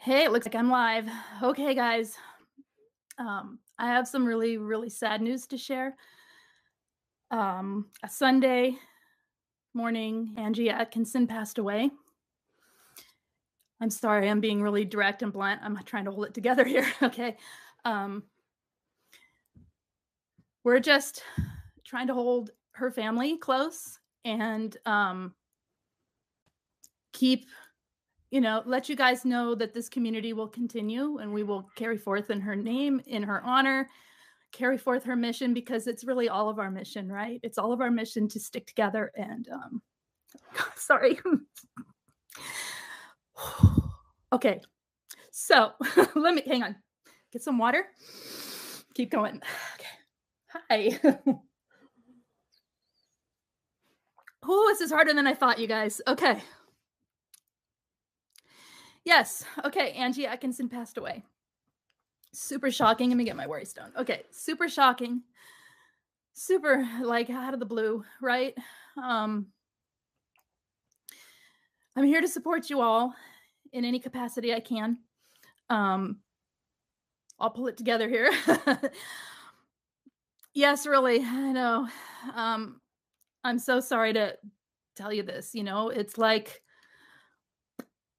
Hey, it looks like I'm live. Okay, guys. Um, I have some really, really sad news to share. Um, a Sunday morning, Angie Atkinson passed away. I'm sorry, I'm being really direct and blunt. I'm trying to hold it together here. Okay. Um, we're just trying to hold her family close and um, keep you know, let you guys know that this community will continue and we will carry forth in her name, in her honor, carry forth her mission because it's really all of our mission, right? It's all of our mission to stick together and um sorry. okay. So, let me hang on. Get some water. Keep going. Okay. Hi. oh, this is harder than I thought, you guys. Okay. Yes. Okay. Angie Atkinson passed away. Super shocking. Let me get my worry stone. Okay. Super shocking. Super like out of the blue, right? Um, I'm here to support you all in any capacity I can. Um, I'll pull it together here. yes, really. I know. Um, I'm so sorry to tell you this. You know, it's like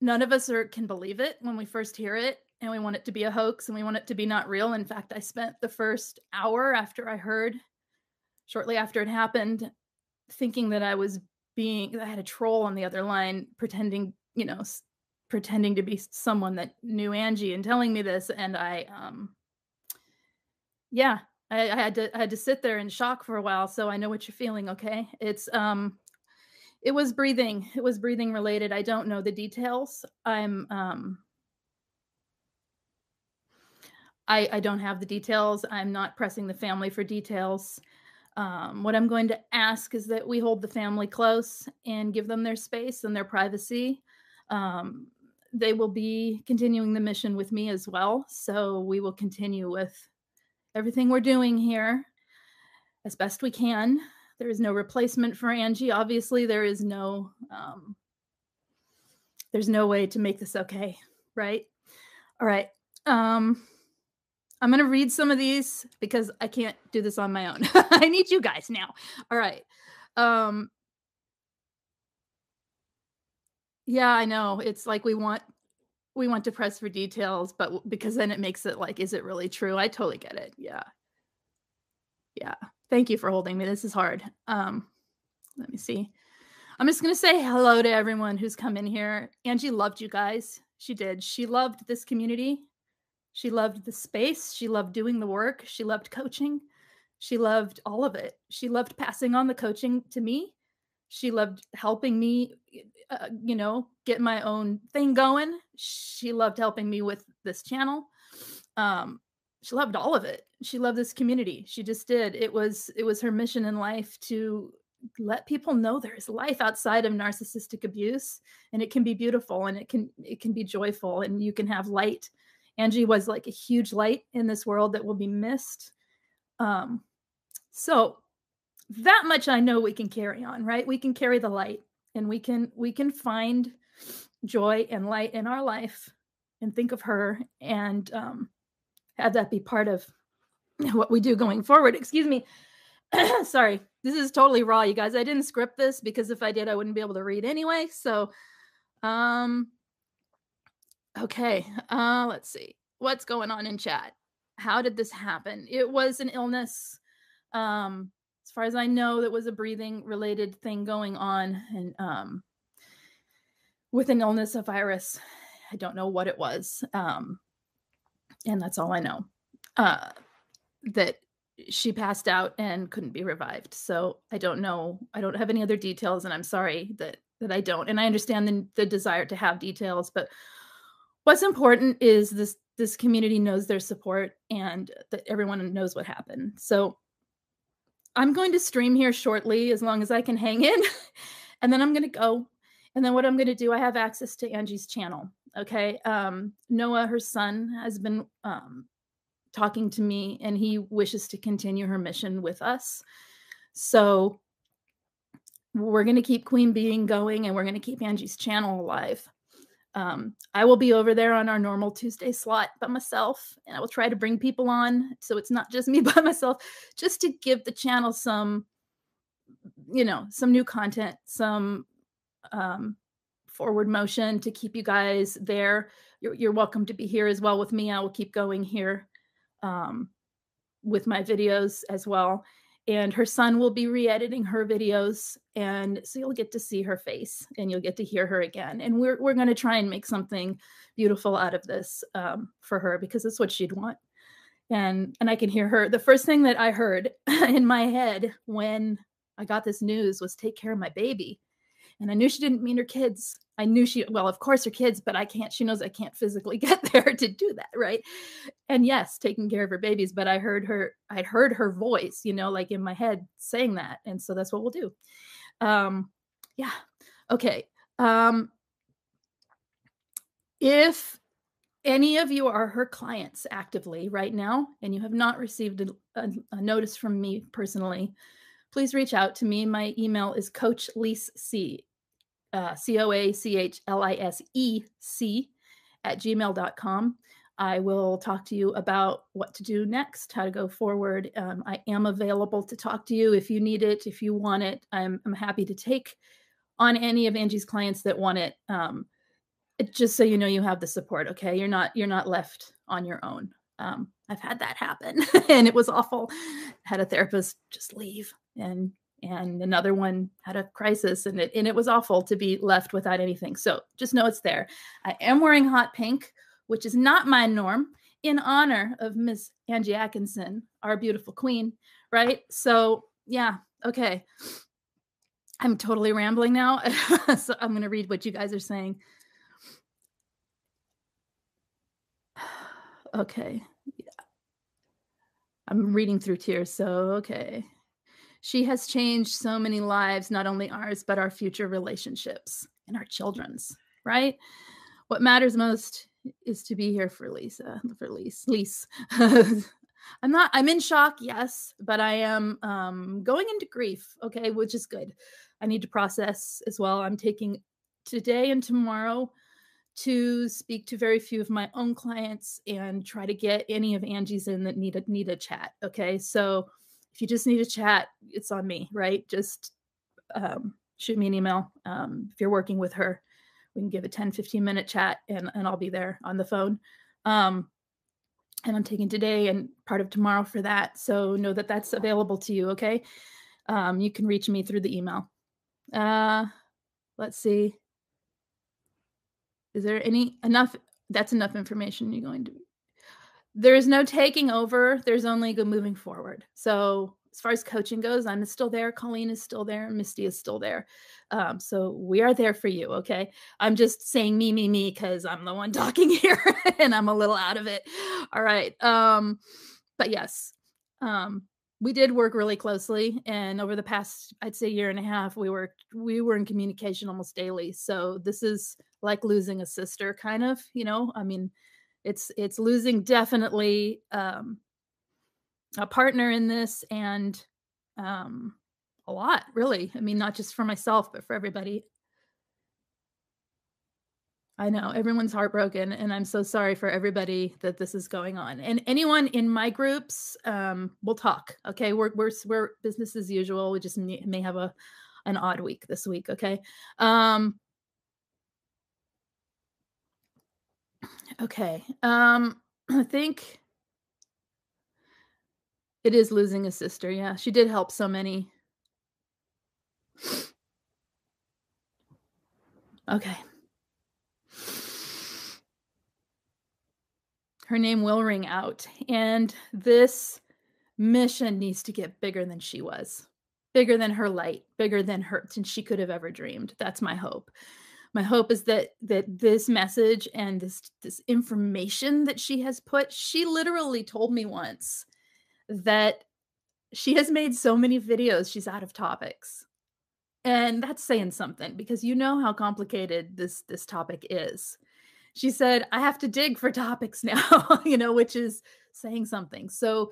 none of us are, can believe it when we first hear it and we want it to be a hoax and we want it to be not real. In fact i spent the first hour after i heard shortly after it happened thinking that i was being i had a troll on the other line pretending you know s- pretending to be someone that knew angie and telling me this and i um yeah I, I had to i had to sit there in shock for a while so i know what you're feeling okay? It's um it was breathing. It was breathing related. I don't know the details. I'm um I I don't have the details. I'm not pressing the family for details. Um, what I'm going to ask is that we hold the family close and give them their space and their privacy. Um, they will be continuing the mission with me as well. So we will continue with everything we're doing here as best we can there is no replacement for Angie. Obviously, there is no um, there's no way to make this okay, right? All right. Um, I'm gonna read some of these because I can't do this on my own. I need you guys now. All right. Um, yeah, I know. It's like we want we want to press for details, but because then it makes it like, is it really true? I totally get it. Yeah. Yeah. Thank you for holding me. This is hard. Um, let me see. I'm just going to say hello to everyone who's come in here. Angie loved you guys. She did. She loved this community. She loved the space. She loved doing the work. She loved coaching. She loved all of it. She loved passing on the coaching to me. She loved helping me, uh, you know, get my own thing going. She loved helping me with this channel. Um, she loved all of it. She loved this community. She just did. It was it was her mission in life to let people know there is life outside of narcissistic abuse and it can be beautiful and it can it can be joyful and you can have light. Angie was like a huge light in this world that will be missed. Um so that much i know we can carry on right? We can carry the light and we can we can find joy and light in our life and think of her and um have that be part of what we do going forward. Excuse me. Sorry, this is totally raw, you guys. I didn't script this because if I did, I wouldn't be able to read anyway. So, um, okay. Uh, let's see what's going on in chat. How did this happen? It was an illness. Um, as far as I know, that was a breathing related thing going on, and um, with an illness, a virus. I don't know what it was. Um, and that's all I know. Uh, that she passed out and couldn't be revived. So I don't know. I don't have any other details, and I'm sorry that that I don't. And I understand the, the desire to have details, but what's important is this this community knows their support and that everyone knows what happened. So I'm going to stream here shortly as long as I can hang in. and then I'm going to go. And then what I'm going to do, I have access to Angie's channel. Okay. Um, Noah, her son, has been um, talking to me and he wishes to continue her mission with us. So we're going to keep Queen Beeing going and we're going to keep Angie's channel alive. Um, I will be over there on our normal Tuesday slot by myself, and I will try to bring people on so it's not just me by myself, just to give the channel some, you know, some new content, some um, forward motion to keep you guys there. You're, you're welcome to be here as well with me. I will keep going here um, with my videos as well. And her son will be re-editing her videos and so you'll get to see her face and you'll get to hear her again. And we're, we're going to try and make something beautiful out of this um, for her because it's what she'd want. And and i can hear her. The first thing that i heard in my head when i got this news was take care of my baby and I knew she didn't mean her kids. I knew she, well, of course, her kids, but I can't, she knows I can't physically get there to do that. Right. And yes, taking care of her babies, but I heard her, I'd heard her voice, you know, like in my head saying that. And so that's what we'll do. Um, yeah. Okay. Um, if any of you are her clients actively right now and you have not received a, a, a notice from me personally, please reach out to me. My email is Coach Lise C uh, C O A C H L I S E C at gmail.com. I will talk to you about what to do next, how to go forward. Um, I am available to talk to you if you need it, if you want it. I'm, I'm happy to take on any of Angie's clients that want it. Um, just so you know, you have the support. Okay, you're not you're not left on your own. Um, I've had that happen, and it was awful. Had a therapist just leave, and and another one had a crisis and it, and it was awful to be left without anything. So just know it's there. I am wearing hot pink which is not my norm in honor of miss angie atkinson our beautiful queen right? So yeah okay. I'm totally rambling now so i'm going to read what you guys are saying. Okay. Yeah. i'm reading through tears so okay she has changed so many lives, not only ours, but our future relationships and our children's, right? What matters most is to be here for Lisa, for Lise. Lise. I'm not, I'm in shock, yes, but I am um, going into grief, okay, which is good. I need to process as well. I'm taking today and tomorrow to speak to very few of my own clients and try to get any of Angie's in that need a need a chat. Okay. So if you just need a chat, it's on me, right? Just um, shoot me an email. Um, if you're working with her, we can give a 10, 15 minute chat and, and I'll be there on the phone. Um, and I'm taking today and part of tomorrow for that. So know that that's available to you. Okay. Um, you can reach me through the email. Uh, let's see. Is there any enough? That's enough information you're going to there is no taking over. There's only go moving forward. So as far as coaching goes, I'm still there. Colleen is still there. Misty is still there. Um, so we are there for you. Okay. I'm just saying me, me, me, because I'm the one talking here and I'm a little out of it. All right. Um, but yes, um, we did work really closely and over the past i'd say year and a half we were we were in communication almost daily so this is like losing a sister kind of you know i mean it's it's losing definitely um, a partner in this and um, a lot really. I mean not just for myself but for everybody. I know everyone's heartbroken and i'm so sorry for everybody that this is going on. And anyone in my groups um, we'll talk okay? We're we're, we're business as usual. We just may, have a an odd week this week okay? Um Okay. Um, I think it is losing a sister. Yeah, she did help so many. Okay. Her name will ring out, and this mission needs to get bigger than she was, bigger than her light, bigger than her than she could have ever dreamed. That's my hope my hope is that that this message and this this information that she has put she literally told me once that she has made so many videos she's out of topics. And that's saying something because you know how complicated this this topic is. She said i have to dig for topics now you know which is saying something. So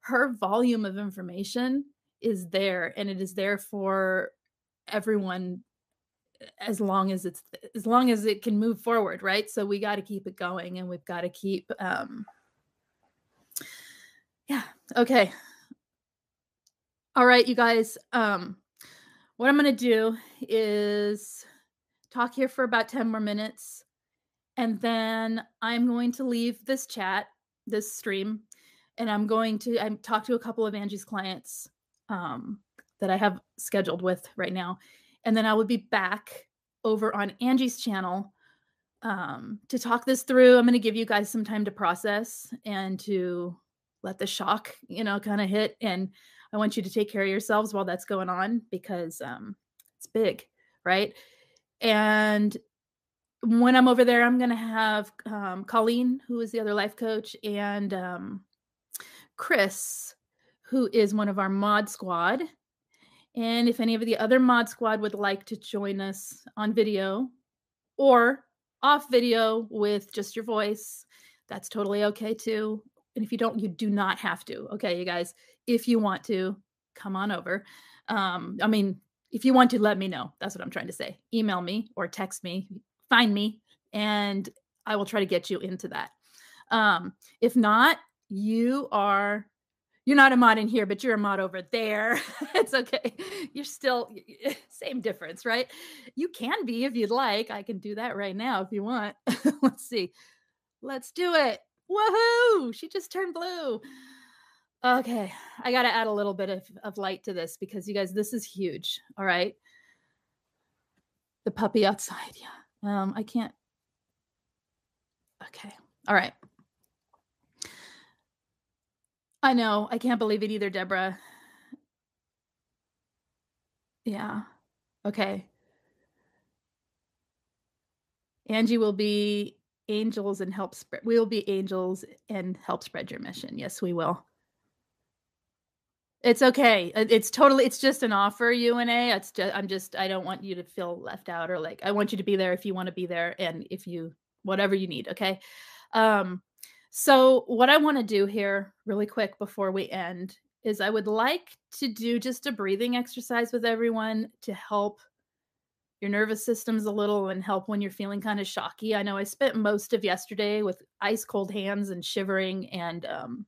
her volume of information is there and it is there for everyone as long as it's as long as it can move forward, right? So we got to keep it going and we've got to keep um yeah, okay. All right, you guys. Um what I'm going to do is talk here for about 10 more minutes and then I'm going to leave this chat, this stream, and I'm going to I talk to a couple of Angie's clients um that I have scheduled with right now. And then I will be back over on Angie's channel um, to talk this through. I'm going to give you guys some time to process and to let the shock, you know, kind of hit. And I want you to take care of yourselves while that's going on because um, it's big, right? And when I'm over there, I'm going to have um, Colleen, who is the other life coach, and um, Chris, who is one of our mod squad. And if any of the other mod squad would like to join us on video or off video with just your voice, that's totally okay too. And if you don't, you do not have to. Okay, you guys, if you want to, come on over. Um, I mean, if you want to, let me know. That's what I'm trying to say. Email me or text me, find me, and I will try to get you into that. Um, if not, you are you're not a mod in here, but you're a mod over there. it's okay. You're still same difference, right? You can be if you'd like. I can do that right now if you want. Let's see. Let's do it. Woohoo! She just turned blue. Okay, I got to add a little bit of, of light to this because you guys, this is huge. All right. The puppy outside. Yeah. Um, I can't. Okay. All right. I know. I can't believe it either, Deborah. Yeah. Okay. Angie will be angels and help spread. We will be angels and help spread your mission. Yes, we will. It's okay. It's totally. It's just an offer, UNA. It's just. I'm just. I don't want you to feel left out or like. I want you to be there if you want to be there and if you whatever you need. Okay. Um. So, what I want to do here, really quick before we end, is I would like to do just a breathing exercise with everyone to help your nervous systems a little and help when you're feeling kind of shocky. I know I spent most of yesterday with ice cold hands and shivering and um,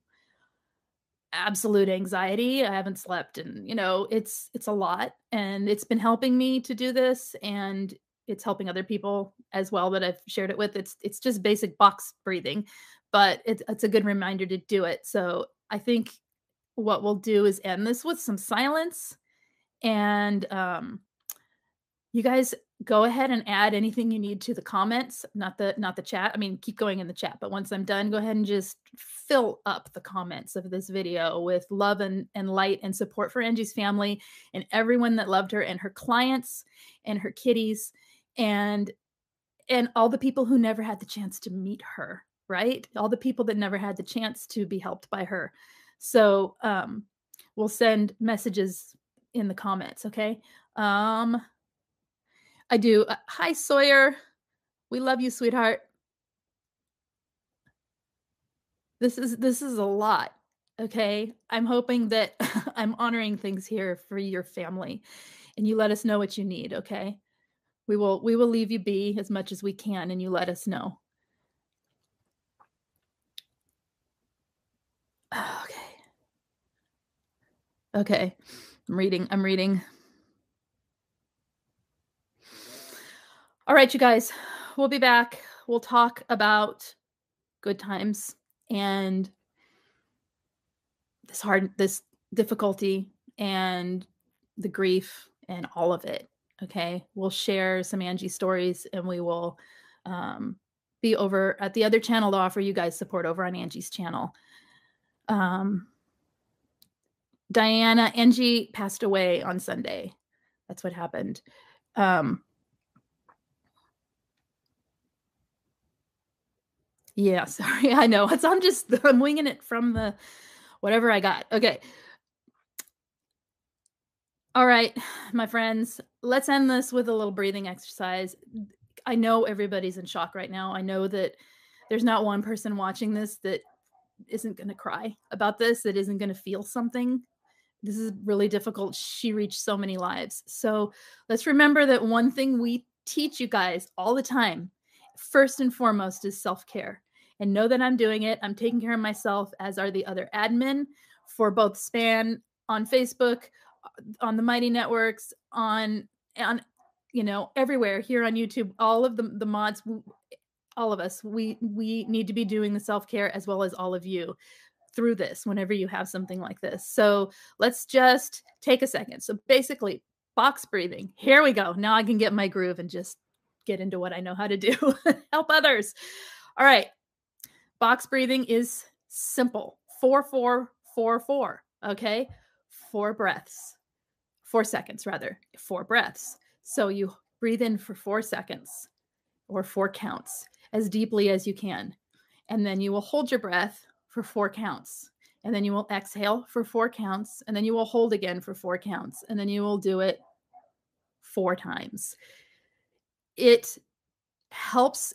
absolute anxiety. I haven't slept and you know, it's it's a lot and it's been helping me to do this and it's helping other people as well that I've shared it with. It's it's just basic box breathing but it's, it's a good reminder to do it. So I think what we'll do is end this with some silence and um, you guys go ahead and add anything you need to the comments not the not the chat i mean keep going in the chat but once i'm done go ahead and just fill up the comments of this video with love and, and light and support for angie's family and everyone that loved her and her clients and her kitties and and all the people who never had the chance to meet her right? All the people that never had the chance to be helped by her. So um, we'll send messages in the comments, okay? Um, I do. Uh, Hi, Sawyer. We love you, sweetheart. This is this is a lot. Okay. I'm hoping that I'm honoring things here for your family and you let us know what you need, okay? We will we will leave you be as much as we can and you let us know. Okay. Okay. I'm reading. I'm reading. All right, you guys. We'll be back. We'll talk about good times and this hard this difficulty and the grief and all of it. Okay. We'll share some Angie stories and we will um, be over at the other channel to offer you guys support over on Angie's channel um, Diana Angie passed away on Sunday. That's what happened. Um, yeah, sorry. I know. It's I'm just I'm winging it from the whatever I got. Okay. All right, my friends, let's end this with a little breathing exercise. I know everybody's in shock right now. I know that there's not one person watching this that isn't going to cry about this, that isn't going to feel something This is really difficult. She reached so many lives. So let's remember that one thing we teach you guys all the time, first and foremost, is self care. And know that I'm doing it. I'm taking care of myself, as are the other admin for both Span on Facebook, on the Mighty Networks, on on you know everywhere here on YouTube. All of the the mods, all of us, we we need to be doing the self care as well as all of you through this whenever you have something like this. So let's just take a second. So basically, box breathing. Here we go. Now I can get my groove and just get into what I know how to do, help others. All right. Box breathing is simple. Four, four, four, four. Okay. Four breaths, four seconds rather, four breaths. So you breathe in for four seconds or four counts as deeply as you can. And then you will hold your breath for four counts. And then you will exhale for four counts. And then you will hold again for four counts. And then you will do it four times. It helps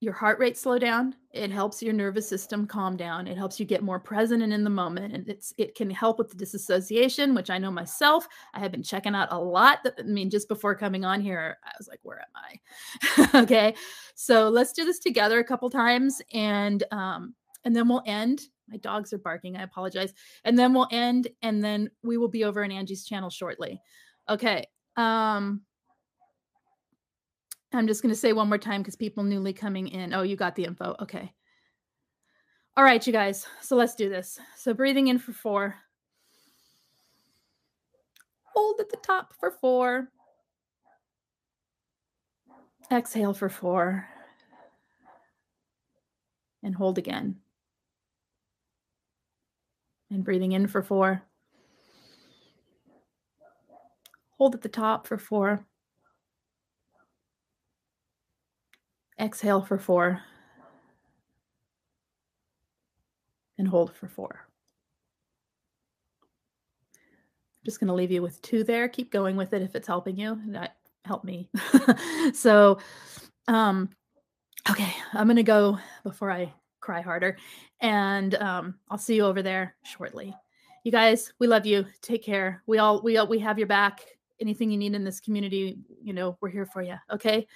your heart rate slow down it helps your nervous system calm down it helps you get more present and in the moment and it's it can help with the disassociation which i know myself i have been checking out a lot That, i mean just before coming on here i was like where am i okay so let's do this together a couple times and um and then we'll end my dogs are barking i apologize and then we'll end and then we will be over in angie's channel shortly okay um I'm just going to say one more time because people newly coming in. Oh, you got the info. Okay. All right, you guys. So let's do this. So breathing in for four. Hold at the top for four. Exhale for four. And hold again. And breathing in for four. Hold at the top for four. Exhale for four. And hold for four. I'm just going to leave you with two there. Keep going with it if it's helping you. That help me. so, um, okay, I'm going to go before I cry harder. And um, I'll see you over there shortly. You guys, we love you. Take care. We all we all, we have your back. Anything you need in this community, you know, we're here for you. Okay.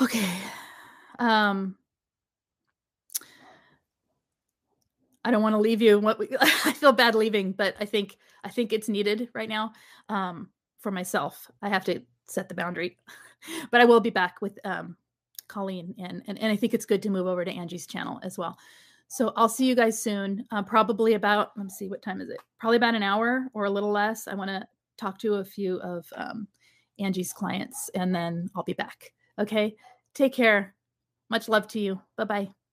Okay. Um I don't want to leave you. What we, I feel bad leaving, but I think I think it's needed right now um, for myself. I have to set the boundary, but I will be back with um, Colleen, and, and and I think it's good to move over to Angie's channel as well. So I'll see you guys soon. Uh, probably about let me see what time is it? Probably about an hour or a little less. I want to talk to a few of um, Angie's clients, and then I'll be back. Okay. Take care. Much love to you. Bye bye.